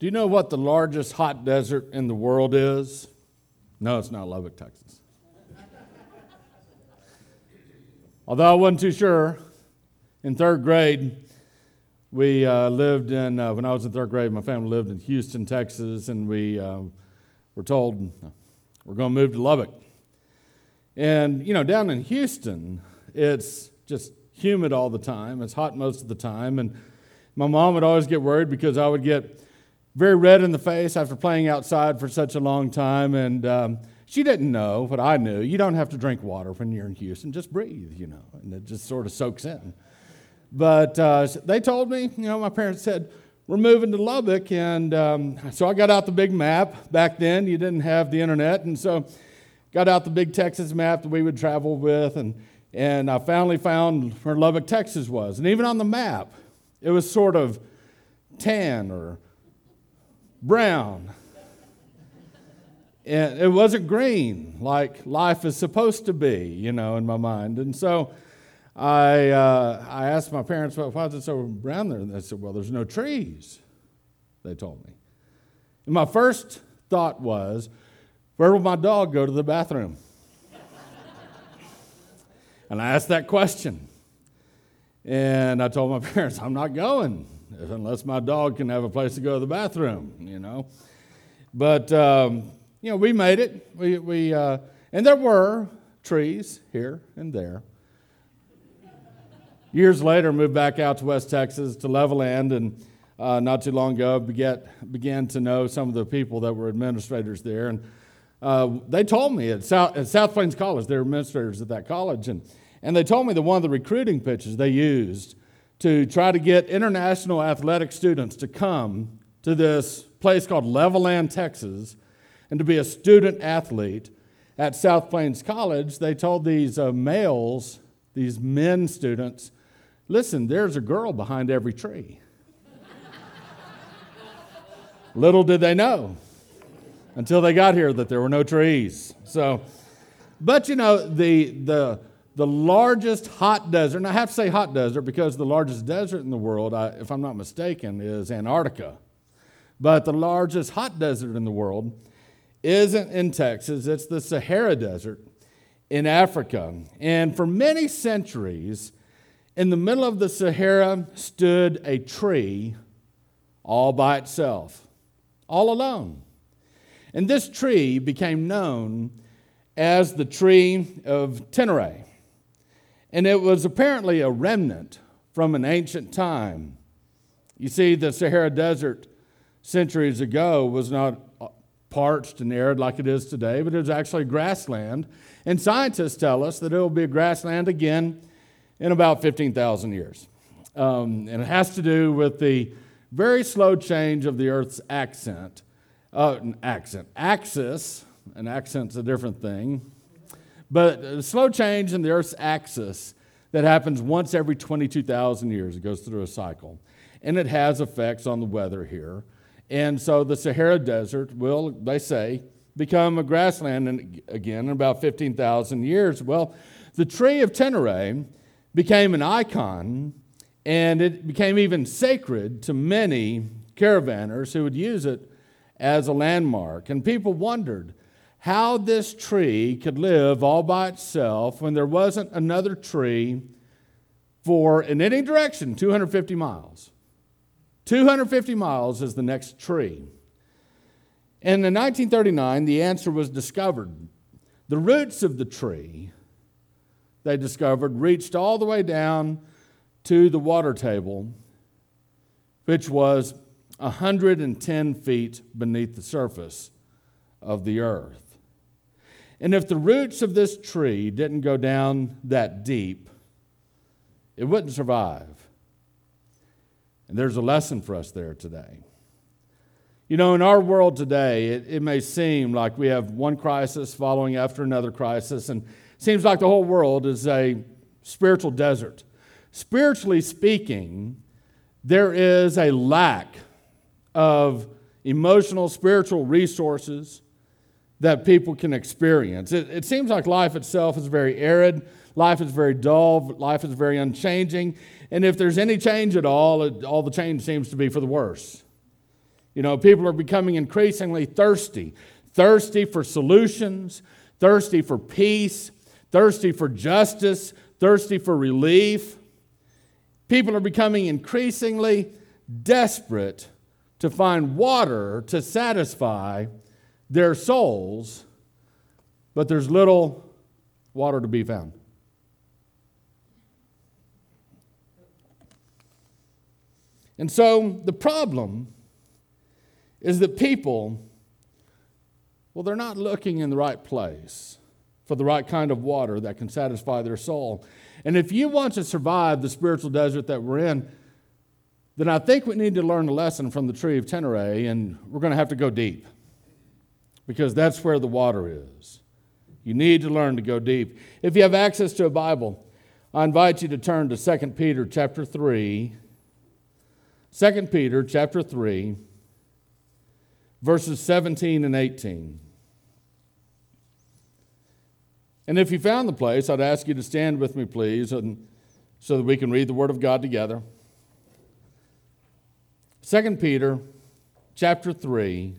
Do you know what the largest hot desert in the world is? No, it's not Lubbock, Texas. Although I wasn't too sure, in third grade, we uh, lived in, uh, when I was in third grade, my family lived in Houston, Texas, and we uh, were told we're going to move to Lubbock. And, you know, down in Houston, it's just humid all the time, it's hot most of the time. And my mom would always get worried because I would get very red in the face after playing outside for such a long time. And um, she didn't know what I knew. You don't have to drink water when you're in Houston, just breathe, you know, and it just sort of soaks in. But uh, they told me, you know, my parents said, we're moving to Lubbock. And um, so I got out the big map. Back then, you didn't have the internet. And so got out the big Texas map that we would travel with. And, and I finally found where Lubbock, Texas was. And even on the map, it was sort of tan or brown. And it wasn't green like life is supposed to be, you know, in my mind. And so I, uh, I asked my parents, well, why is it so brown there? And they said, well, there's no trees, they told me. And my first thought was, where will my dog go to the bathroom? and I asked that question. And I told my parents, I'm not going unless my dog can have a place to go to the bathroom, you know. But, um, you know, we made it. We, we, uh, and there were trees here and there. Years later, moved back out to West Texas to Levelland, and uh, not too long ago, beget, began to know some of the people that were administrators there. And uh, they told me at South, at South Plains College, they were administrators at that college, and, and they told me that one of the recruiting pitches they used to try to get international athletic students to come to this place called Levelland, Texas, and to be a student athlete at South Plains College, they told these uh, males, these men students, listen, there's a girl behind every tree. Little did they know until they got here that there were no trees. So, but you know, the, the, the largest hot desert, and I have to say hot desert because the largest desert in the world, I, if I'm not mistaken, is Antarctica. But the largest hot desert in the world isn't in Texas, it's the Sahara Desert in Africa. And for many centuries, in the middle of the Sahara stood a tree all by itself, all alone. And this tree became known as the tree of Tenere. And it was apparently a remnant from an ancient time. You see, the Sahara Desert centuries ago was not parched and arid like it is today, but it was actually grassland. And scientists tell us that it will be grassland again in about 15,000 years. Um, and it has to do with the very slow change of the Earth's accent, uh, accent, axis. An accent's a different thing. But a slow change in the Earth's axis that happens once every 22,000 years. It goes through a cycle. And it has effects on the weather here. And so the Sahara Desert will, they say, become a grassland again in about 15,000 years. Well, the tree of Tenere became an icon and it became even sacred to many caravanners who would use it as a landmark. And people wondered how this tree could live all by itself when there wasn't another tree for, in any direction, 250 miles. 250 miles is the next tree. And in 1939, the answer was discovered. The roots of the tree, they discovered, reached all the way down to the water table, which was 110 feet beneath the surface of the earth. And if the roots of this tree didn't go down that deep, it wouldn't survive. And there's a lesson for us there today. You know, in our world today, it, it may seem like we have one crisis following after another crisis, and seems like the whole world is a spiritual desert. Spiritually speaking, there is a lack of emotional, spiritual resources that people can experience. It, it, seems like life itself is very arid, life is very dull, life is very unchanging. And if there's any change at all, it, all the change seems to be for the worse. You know, people are becoming increasingly thirsty, thirsty for solutions, thirsty for peace, thirsty for justice, thirsty for relief. People are becoming increasingly desperate to find water to satisfy their souls, but there's little water to be found. And so the problem is that people, well, they're not looking in the right place for the right kind of water that can satisfy their soul. And if you want to survive the spiritual desert that we're in, then I think we need to learn a lesson from the tree of Teneré, and we're going to have to go deep because that's where the water is. You need to learn to go deep. If you have access to a Bible, I invite you to turn to 2 Peter chapter 3. 2 Peter chapter 3 verses 17 and 18. And if you found the place, I'd ask you to stand with me, please, and, so that we can read the Word of God together. 2 Peter chapter 3,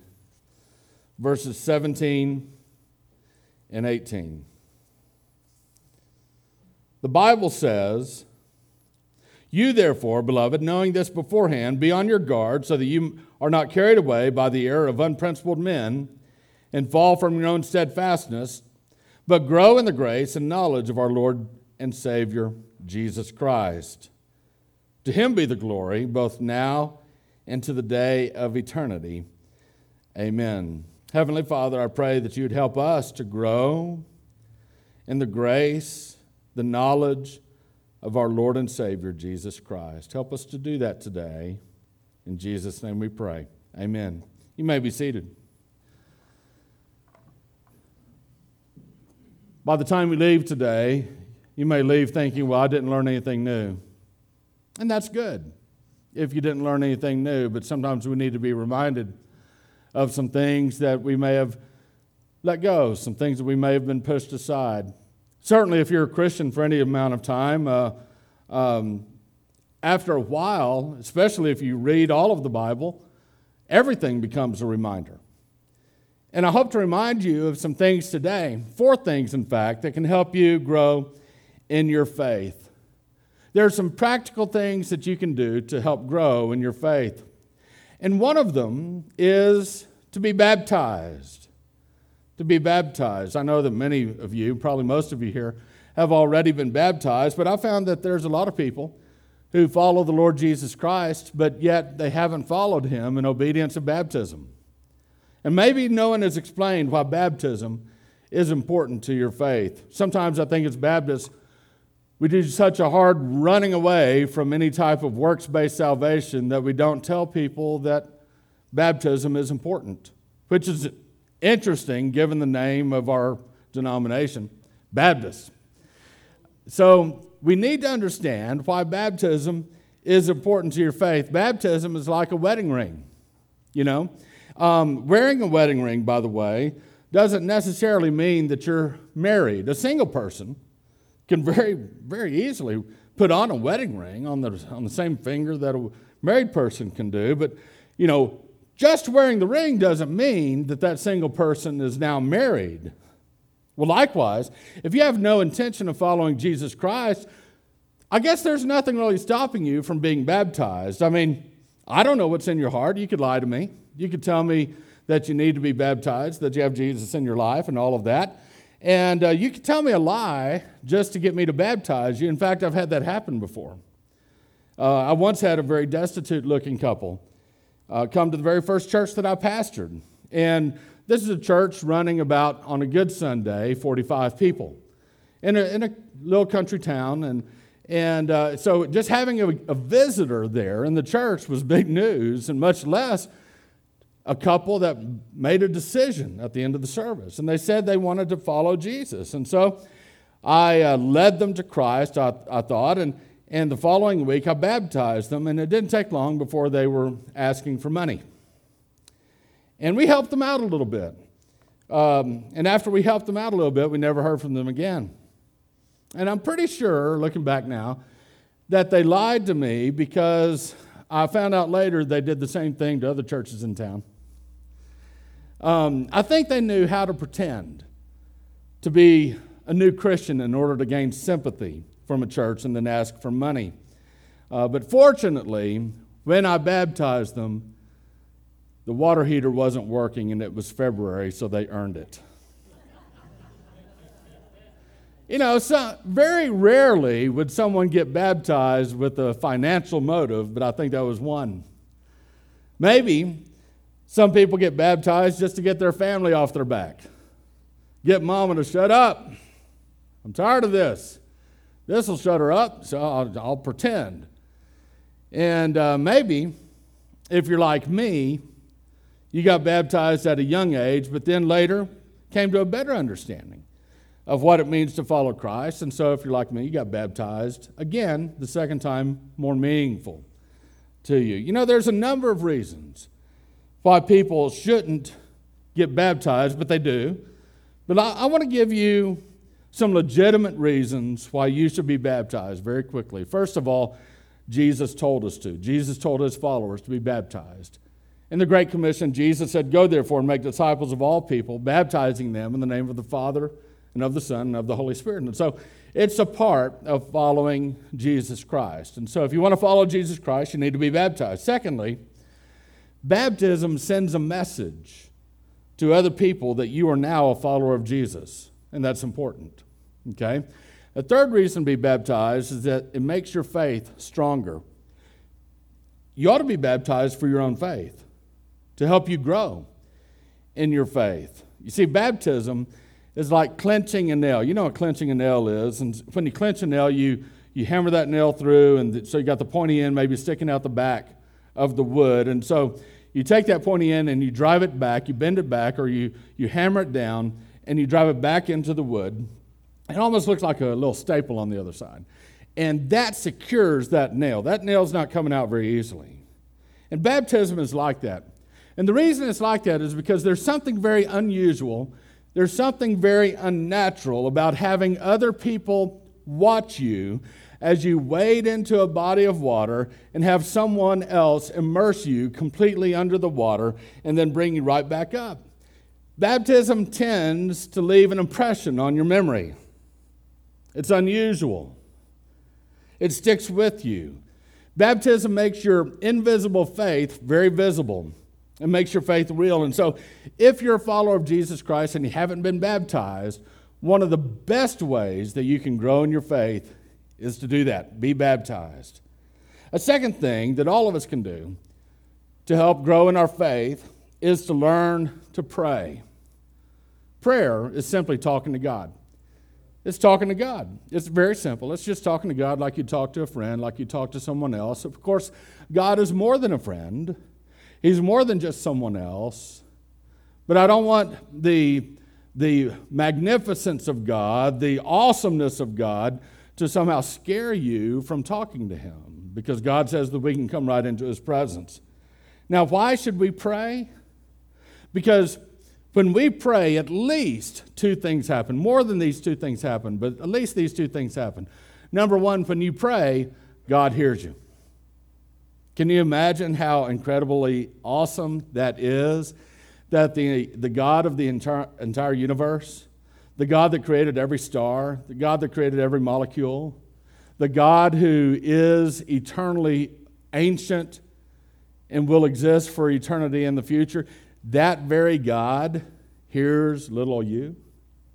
verses 17 and 18. The Bible says, You therefore, beloved, knowing this beforehand, be on your guard so that you are not carried away by the error of unprincipled men and fall from your own steadfastness, but grow in the grace and knowledge of our Lord and Savior, Jesus Christ. To him be the glory, both now and to the day of eternity. Amen. Heavenly Father, I pray that you would help us to grow in the grace, the knowledge of our Lord and Savior, Jesus Christ. Help us to do that today. In Jesus' name we pray. Amen. You may be seated. By the time we leave today, you may leave thinking, well, I didn't learn anything new. And that's good if you didn't learn anything new, but sometimes we need to be reminded of some things that we may have let go, some things that we may have been pushed aside. Certainly, if you're a Christian for any amount of time, uh, um, after a while, especially if you read all of the Bible, everything becomes a reminder. And I hope to remind you of some things today, four things, in fact, that can help you grow in your faith. There are some practical things that you can do to help grow in your faith. And one of them is to be baptized. To be baptized. I know that many of you, probably most of you here, have already been baptized, but I found that there's a lot of people who follow the Lord Jesus Christ, but yet they haven't followed him in obedience of baptism. And maybe no one has explained why baptism is important to your faith. Sometimes I think as Baptists, we do such a hard running away from any type of works based salvation that we don't tell people that baptism is important, which is interesting given the name of our denomination, Baptist. So we need to understand why baptism is important to your faith. Baptism is like a wedding ring, you know. Um, wearing a wedding ring, by the way, doesn't necessarily mean that you're married. A single person can very, very easily put on a wedding ring on the, on the same finger that a married person can do. But, you know, just wearing the ring doesn't mean that that single person is now married. Well, likewise, if you have no intention of following Jesus Christ, I guess there's nothing really stopping you from being baptized. I mean, I don't know what's in your heart. You could lie to me. You could tell me that you need to be baptized, that you have Jesus in your life, and all of that. And uh, you can tell me a lie just to get me to baptize you. In fact, I've had that happen before. Uh, I once had a very destitute looking couple uh, come to the very first church that I pastored. And this is a church running about, on a good Sunday, 45 people in a, in a little country town. And, and uh, so just having a, a visitor there in the church was big news, and much less a couple that made a decision at the end of the service. And they said they wanted to follow Jesus. And so I uh, led them to Christ, I, I thought, and, and the following week I baptized them, and it didn't take long before they were asking for money. And we helped them out a little bit. Um, and after we helped them out a little bit, we never heard from them again. And I'm pretty sure, looking back now, that they lied to me because I found out later they did the same thing to other churches in town. Um, I think they knew how to pretend to be a new Christian in order to gain sympathy from a church and then ask for money. Uh, but fortunately, when I baptized them, the water heater wasn't working and it was February, so they earned it. You know, so very rarely would someone get baptized with a financial motive, but I think that was one. Maybe some people get baptized just to get their family off their back. Get mama to shut up. I'm tired of this. This will shut her up, so I'll, I'll pretend. And uh, maybe, if you're like me, you got baptized at a young age, but then later came to a better understanding of what it means to follow Christ. And so, if you're like me, you got baptized again, the second time, more meaningful to you. You know, there's a number of reasons why people shouldn't get baptized, but they do. But I, I want to give you some legitimate reasons why you should be baptized very quickly. First of all, Jesus told us to. Jesus told his followers to be baptized. In the Great Commission, Jesus said, Go therefore and make disciples of all people, baptizing them in the name of the Father and of the Son and of the Holy Spirit. And so it's a part of following Jesus Christ. And so if you want to follow Jesus Christ, you need to be baptized. Secondly, baptism sends a message to other people that you are now a follower of Jesus, and that's important. Okay? A third reason to be baptized is that it makes your faith stronger. You ought to be baptized for your own faith, to help you grow in your faith. You see, baptism is like clenching a nail. You know what clenching a nail is. And when you clench a nail, you, you hammer that nail through, and so you got the pointy end maybe sticking out the back of the wood. And so you take that pointy end and you drive it back, you bend it back, or you, you hammer it down, and you drive it back into the wood. It almost looks like a little staple on the other side. And that secures that nail. That nail's not coming out very easily. And baptism is like that. And the reason it's like that is because there's something very unusual there's something very unnatural about having other people watch you as you wade into a body of water and have someone else immerse you completely under the water and then bring you right back up. Baptism tends to leave an impression on your memory. It's unusual. It sticks with you. Baptism makes your invisible faith very visible. It makes your faith real. And so, if you're a follower of Jesus Christ and you haven't been baptized, one of the best ways that you can grow in your faith is to do that be baptized. A second thing that all of us can do to help grow in our faith is to learn to pray. Prayer is simply talking to God. It's talking to God. It's very simple. It's just talking to God like you talk to a friend, like you talk to someone else. Of course, God is more than a friend. He's more than just someone else. But I don't want the, the magnificence of God, the awesomeness of God, to somehow scare you from talking to Him because God says that we can come right into His presence. Now, why should we pray? Because when we pray, at least two things happen. More than these two things happen, but at least these two things happen. Number one, when you pray, God hears you. Can you imagine how incredibly awesome that is? That the, the God of the entire, entire universe, the God that created every star, the God that created every molecule, the God who is eternally ancient and will exist for eternity in the future, that very God hears little you,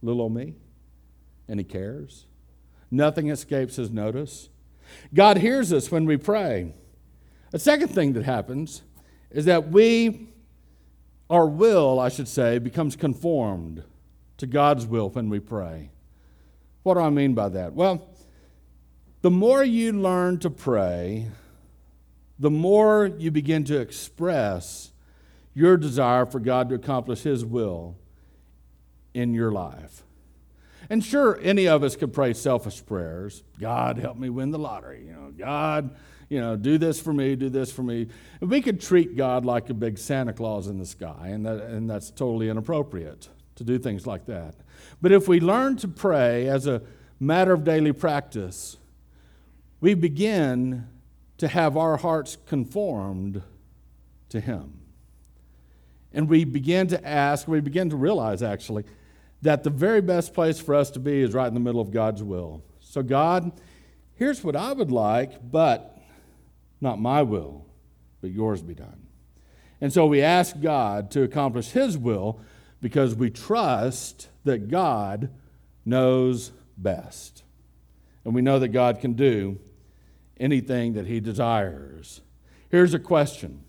little me, and He cares. Nothing escapes His notice. God hears us when we pray. A second thing that happens is that we, our will, I should say, becomes conformed to God's will when we pray. What do I mean by that? Well, the more you learn to pray, the more you begin to express your desire for God to accomplish His will in your life. And sure, any of us could pray selfish prayers. God, help me win the lottery. You know, God, you know, do this for me, do this for me. We could treat God like a big Santa Claus in the sky, and, that, and that's totally inappropriate to do things like that. But if we learn to pray as a matter of daily practice, we begin to have our hearts conformed to Him. And we begin to ask, we begin to realize actually, that the very best place for us to be is right in the middle of God's will. So, God, here's what I would like, but not my will, but yours be done. And so we ask God to accomplish His will because we trust that God knows best. And we know that God can do anything that He desires. Here's a question.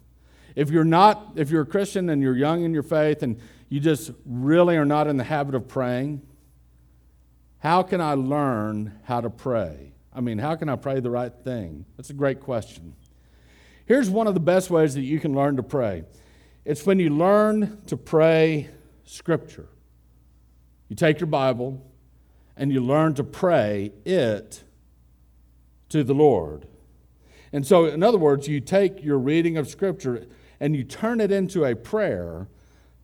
If you're not, if you're a Christian and you're young in your faith and you just really are not in the habit of praying, how can I learn how to pray? I mean, how can I pray the right thing? That's a great question. Here's one of the best ways that you can learn to pray it's when you learn to pray Scripture. You take your Bible and you learn to pray it to the Lord. And so, in other words, you take your reading of Scripture and you turn it into a prayer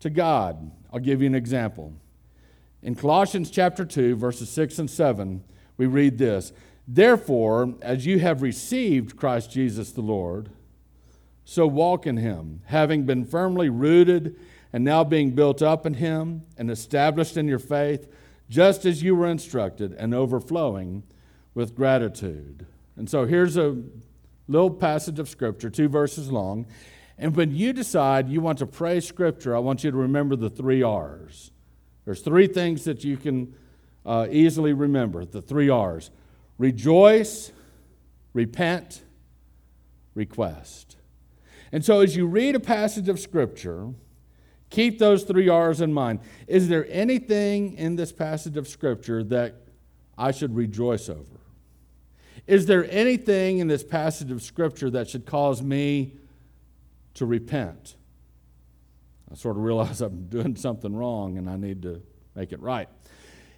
to God. I'll give you an example. In Colossians chapter 2, verses 6 and 7, we read this Therefore, as you have received Christ Jesus the Lord, so walk in him, having been firmly rooted and now being built up in him and established in your faith, just as you were instructed, and overflowing with gratitude. And so here's a little passage of scripture, two verses long. And when you decide you want to pray scripture, I want you to remember the three R's. There's three things that you can uh, easily remember the three R's rejoice, repent, request. And so as you read a passage of scripture, keep those three R's in mind. Is there anything in this passage of scripture that I should rejoice over? Is there anything in this passage of Scripture that should cause me to repent? I sort of realize I'm doing something wrong and I need to make it right.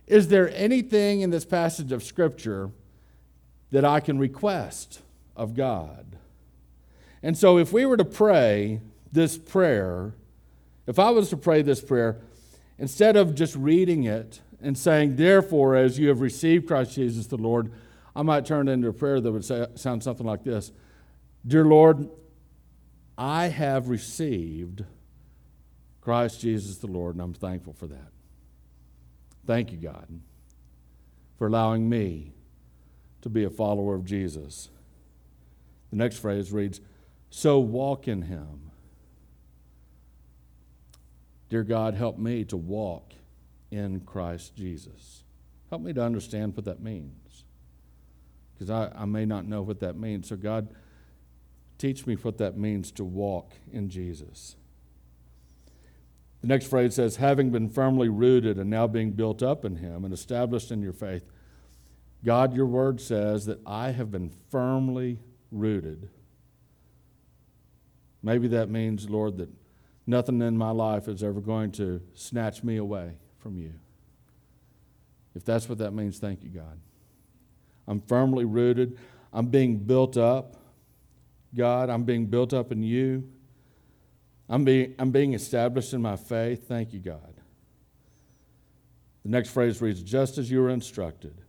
Is there anything in this passage of Scripture that I can request of God? And so, if we were to pray this prayer, if I was to pray this prayer, instead of just reading it and saying, Therefore, as you have received Christ Jesus the Lord, I might turn it into a prayer that would say, sound something like this Dear Lord, I have received Christ Jesus the Lord, and I'm thankful for that. Thank you, God, for allowing me to be a follower of Jesus. The next phrase reads, So walk in him. Dear God, help me to walk in Christ Jesus. Help me to understand what that means because I, I may not know what that means. So, God, teach me what that means to walk in Jesus. The next phrase says, having been firmly rooted and now being built up in Him and established in your faith. God, your word says that I have been firmly rooted. Maybe that means, Lord, that nothing in my life is ever going to snatch me away from you. If that's what that means, thank you, God. I'm firmly rooted. I'm being built up. God, I'm being built up in you. I'm being, I'm being established in my faith. Thank you, God. The next phrase reads, just as you were instructed,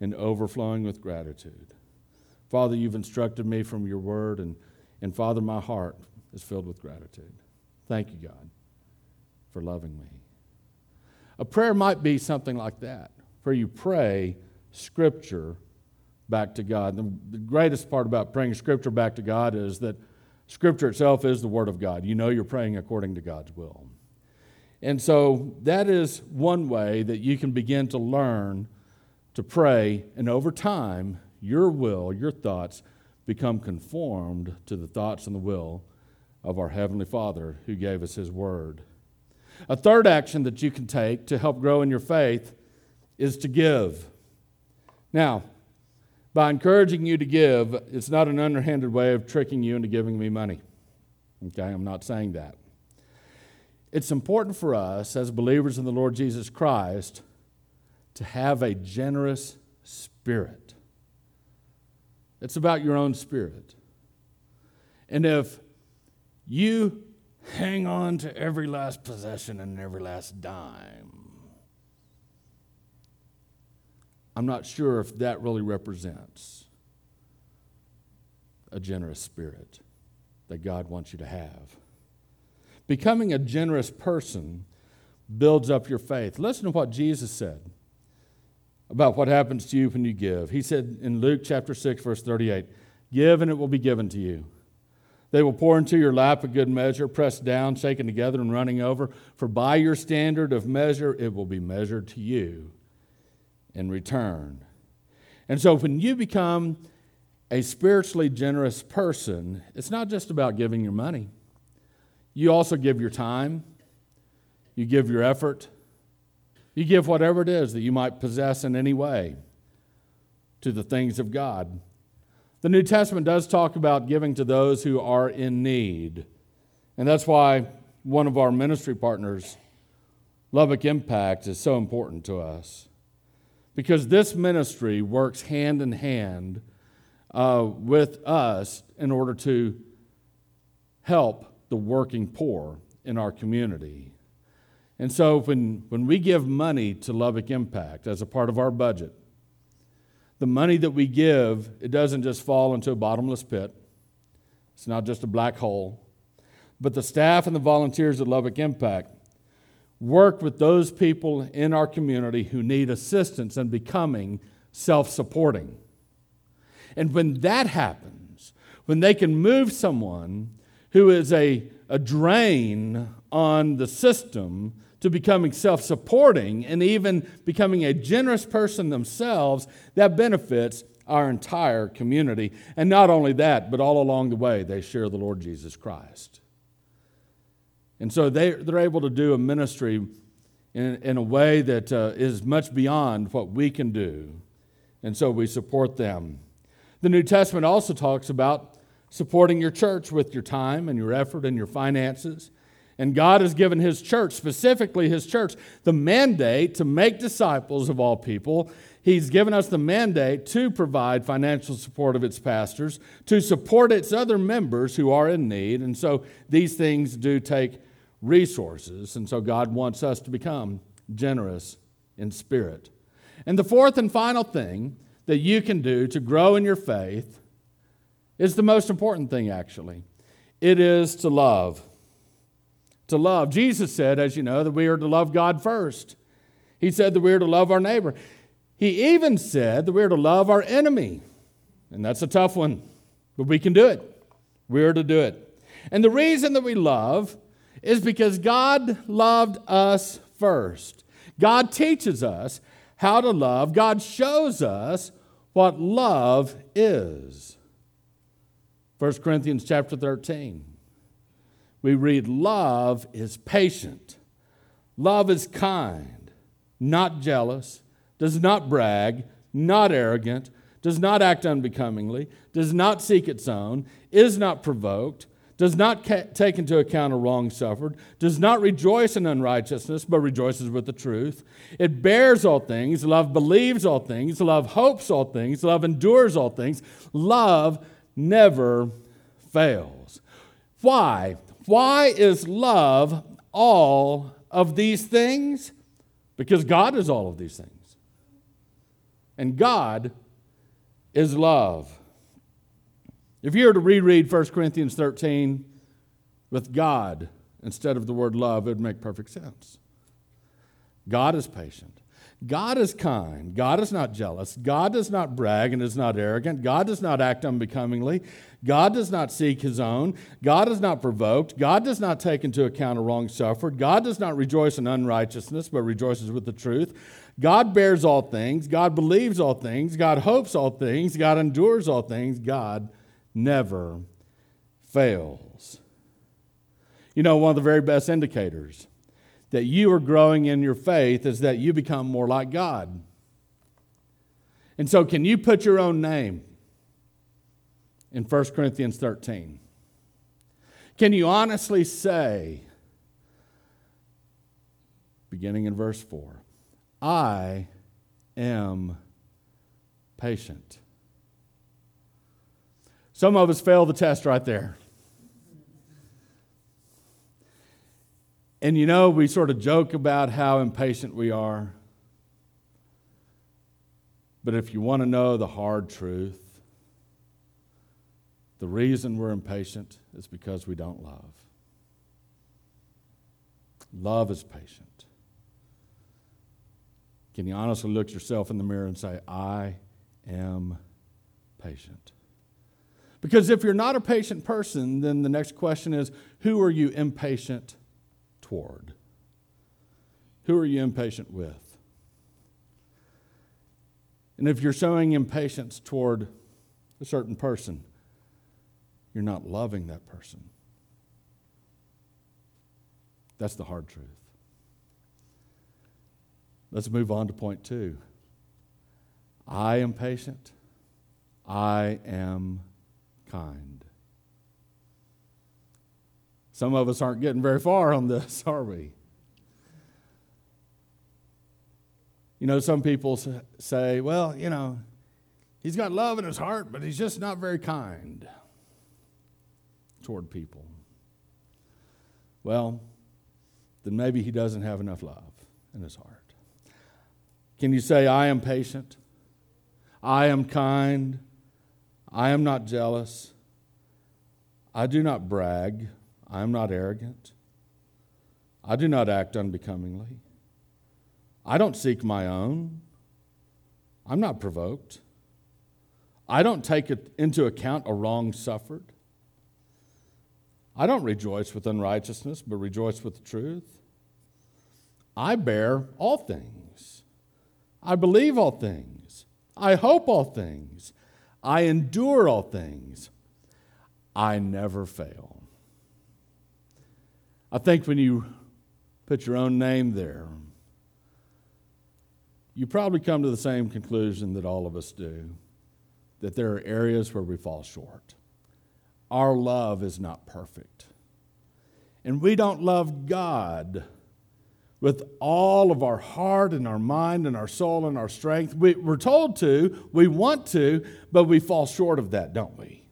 and overflowing with gratitude. Father, you've instructed me from your word, and, and Father, my heart is filled with gratitude. Thank you, God, for loving me. A prayer might be something like that, where you pray Scripture back to God. The, greatest part about praying Scripture back to God is that Scripture itself is the Word of God. You know you're praying according to God's will. And so that is one way that you can begin to learn to pray, and over time, your will, your thoughts become conformed to the thoughts and the will of our Heavenly Father who gave us His Word. A third action that you can take to help grow in your faith is to give. Now, by encouraging you to give, it's not an underhanded way of tricking you into giving me money. Okay, I'm not saying that. It's important for us as believers in the Lord Jesus Christ to have a generous spirit. It's about your own spirit. And if you hang on to every last possession and every last dime, I'm not sure if that really represents a generous spirit that God wants you to have. Becoming a generous person builds up your faith. Listen to what Jesus said about what happens to you when you give. He said in Luke chapter 6, verse 38 Give and it will be given to you. They will pour into your lap a good measure, pressed down, shaken together, and running over. For by your standard of measure, it will be measured to you in return. And so when you become a spiritually generous person, it's not just about giving your money. You also give your time, you give your effort, you give whatever it is that you might possess in any way to the things of God. The New Testament does talk about giving to those who are in need. And that's why one of our ministry partners, Lubbock Impact, is so important to us. Because this ministry works hand in hand uh, with us in order to help the working poor in our community. And so when, when we give money to Lubbock Impact as a part of our budget, the money that we give, it doesn't just fall into a bottomless pit. It's not just a black hole. But the staff and the volunteers at Lubbock Impact work with those people in our community who need assistance in becoming self supporting. And when that happens, when they can move someone who is a, a drain on the system to becoming self supporting and even becoming a generous person themselves, that benefits our entire community. And not only that, but all along the way, they share the Lord Jesus Christ. And so they, they're able to do a ministry in, in a way that uh, is much beyond what we can do. And so we support them. The New Testament also talks about supporting your church with your time and your effort and your finances. And God has given His church, specifically His church, the mandate to make disciples of all people. He's given us the mandate to provide financial support of its pastors, to support its other members who are in need. And so these things do take resources. And so God wants us to become generous in spirit. And the fourth and final thing that you can do to grow in your faith is the most important thing, actually. It is to love to love. Jesus said, as you know, that we are to love God first. He said that we are to love our neighbor. He even said that we are to love our enemy. And that's a tough one, but we can do it. We are to do it. And the reason that we love is because God loved us first. God teaches us how to love, God shows us what love is. 1 Corinthians chapter 13 we read, Love is patient, love is kind, not jealous, does not brag, not arrogant, does not act unbecomingly, does not seek its own, is not provoked, does not ca- take into account a wrong suffered, does not rejoice in unrighteousness, but rejoices with the truth. It bears all things. Love believes all things. Love hopes all things. Love endures all things. Love never fails. Why? Why is love all of these things? Because God is all of these things. And God is love. If you were to reread 1 Corinthians 13 with God instead of the word love, it would make perfect sense. God is patient. God is kind. God is not jealous. God does not brag and is not arrogant. God does not act unbecomingly. God does not seek his own. God is not provoked. God does not take into account a wrong suffered. God does not rejoice in unrighteousness, but rejoices with the truth. God bears all things. God believes all things. God hopes all things. God endures all things. God never fails. You know, one of the very best indicators that you are growing in your faith is that you become more like God. And so, can you put your own name in 1 Corinthians 13? Can you honestly say, beginning in verse 4, I am patient? Some of us fail the test right there. And you know, we sort of joke about how impatient we are. But if you want to know the hard truth, The reason we're impatient is because we don't love. Love is patient. Can you honestly look yourself in the mirror and say, I am patient? Because if you're not a patient person, then the next question is, who are you impatient toward? Who are you impatient with? And if you're showing impatience toward a certain person, you're not loving that person. That's the hard truth. Let's move on to point two. I am patient. I am kind. Some of us aren't getting very far on this, are we? You know, some people say, well, you know, he's got love in his heart, but he's just not very kind toward people. Well, then maybe he doesn't have enough love in his heart. Can you say, I am patient? I am kind. I am not jealous. I do not brag. I am not arrogant. I do not act unbecomingly. I don't seek my own. I'm not provoked. I don't take into account a wrong suffered. I don't rejoice with unrighteousness, but rejoice with the truth. I bear all things. I believe all things. I hope all things. I endure all things. I never fail. I think when you put your own name there, you probably come to the same conclusion that all of us do that there are areas where we fall short. Our love is not perfect. And we don't love God with all of our heart and our mind and our soul and our strength. We, are told to, we want to, but we fall short of that, don't we?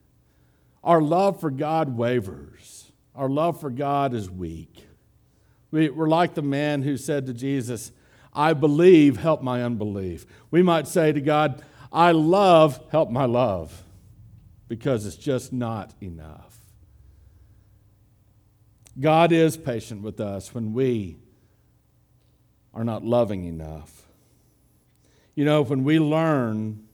Our love for God wavers. Our love for God is weak. We, we're like the man who said to Jesus, I believe, help my unbelief. We might say to God, I love, help my love, because it's just not enough. God is patient with us when we are not loving enough. You know, when we learn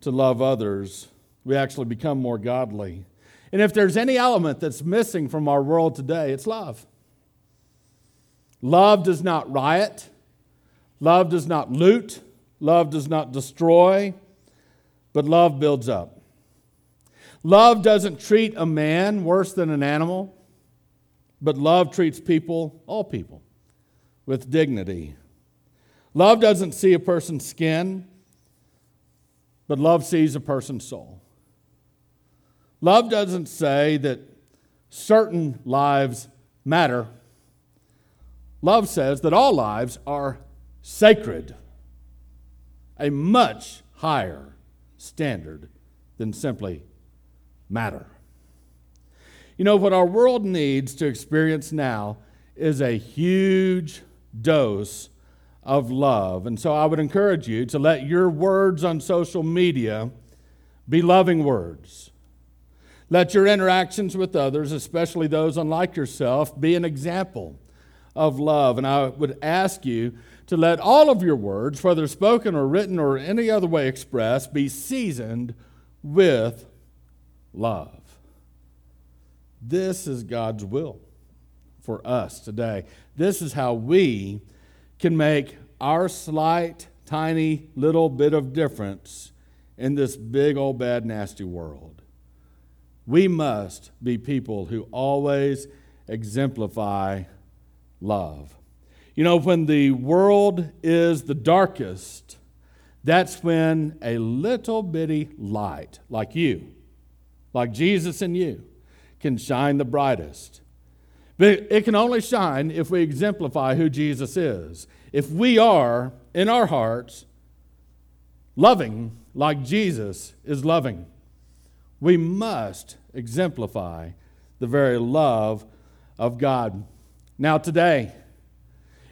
to love others, we actually become more godly. And if there's any element that's missing from our world today, it's love. Love does not riot, love does not loot, love does not destroy, but love builds up. Love doesn't treat a man worse than an animal, but love treats people, all people, with dignity. Love doesn't see a person's skin, but love sees a person's soul. Love doesn't say that certain lives matter. Love says that all lives are sacred, a much higher standard than simply matter. You know, what our world needs to experience now is a huge dose of love. And so I would encourage you to let your words on social media be loving words. Let your interactions with others, especially those unlike yourself, be an example of love. And I would ask you to let all of your words, whether spoken or written or any other way expressed, be seasoned with love. This is God's will for us today. This is how we can make our slight, tiny little bit of difference in this big old bad, nasty world. We must be people who always exemplify love. You know, when the world is the darkest, that's when a little bitty light, like you, like Jesus and you, can shine the brightest. But it can only shine if we exemplify who Jesus is. If we are, in our hearts, loving like Jesus is loving, we must exemplify the very love of God. Now, today,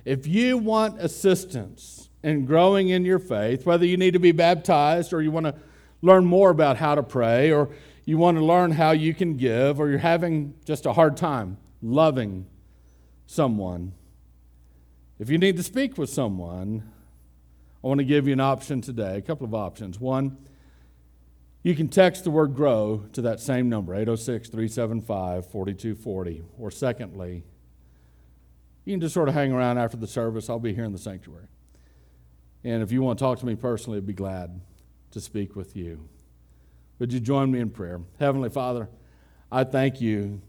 if you want assistance in growing in your faith, whether you need to be baptized or you want to learn more about how to pray, or you want to learn how you can give, or you're having just a hard time loving someone, if you need to speak with someone, I want to give you an option today, a couple of options. One, you can text the word grow to that same number, 806 375 4240. Or secondly, you can just sort of hang around after the service. I'll be here in the sanctuary. And if you want to talk to me personally, I'd be glad to speak with you. Would you join me in prayer? Heavenly Father, I thank you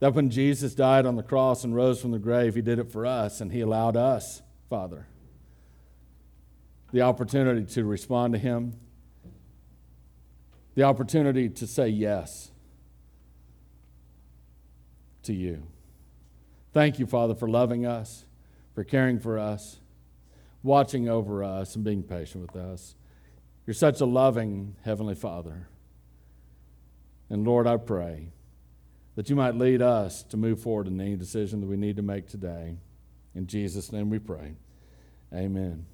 that when Jesus died on the cross and rose from the grave, he did it for us, and he allowed us, Father, the opportunity to respond to him, the opportunity to say yes to you. Thank you, Father, for loving us, for caring for us, watching over us, and being patient with us. You're such a loving Heavenly Father. And Lord, I pray that you might lead us to move forward in any decision that we need to make today. In Jesus' name we pray. Amen.